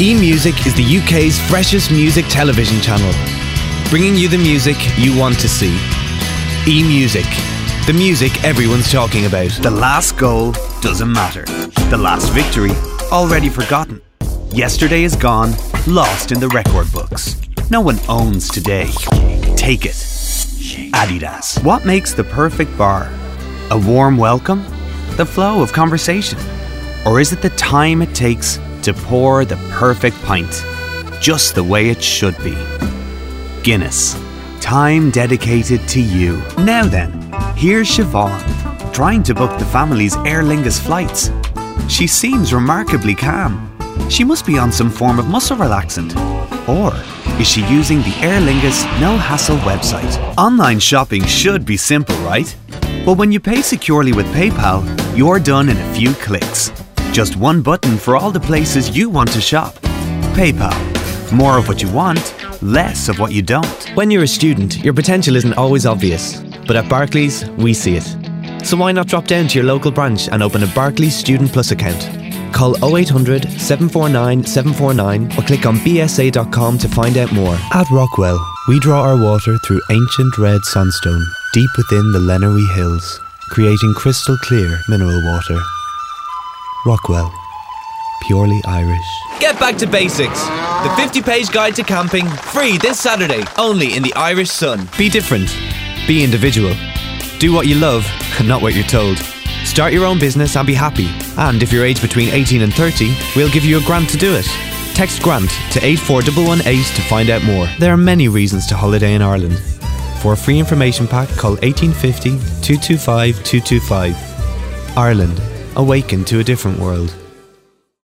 eMusic is the UK's freshest music television channel, bringing you the music you want to see. eMusic, the music everyone's talking about. The last goal doesn't matter. The last victory, already forgotten. Yesterday is gone, lost in the record books. No one owns today. Take it. Adidas. What makes the perfect bar? A warm welcome? The flow of conversation? Or is it the time it takes to pour the perfect pint, just the way it should be. Guinness, time dedicated to you. Now then, here's Siobhan, trying to book the family's Aer Lingus flights. She seems remarkably calm. She must be on some form of muscle relaxant. Or is she using the Aer Lingus no hassle website? Online shopping should be simple, right? But when you pay securely with PayPal, you're done in a few clicks. Just one button for all the places you want to shop. PayPal. More of what you want, less of what you don't. When you're a student, your potential isn't always obvious, but at Barclays, we see it. So why not drop down to your local branch and open a Barclays Student Plus account? Call 0800 749 749 or click on bsa.com to find out more. At Rockwell, we draw our water through ancient red sandstone deep within the Lenarie Hills, creating crystal clear mineral water. Rockwell. Purely Irish. Get back to basics. The 50 page guide to camping, free this Saturday, only in the Irish Sun. Be different. Be individual. Do what you love and not what you're told. Start your own business and be happy. And if you're aged between 18 and 30, we'll give you a grant to do it. Text grant to 84118 to find out more. There are many reasons to holiday in Ireland. For a free information pack, call 1850 225 225. Ireland, awaken to a different world.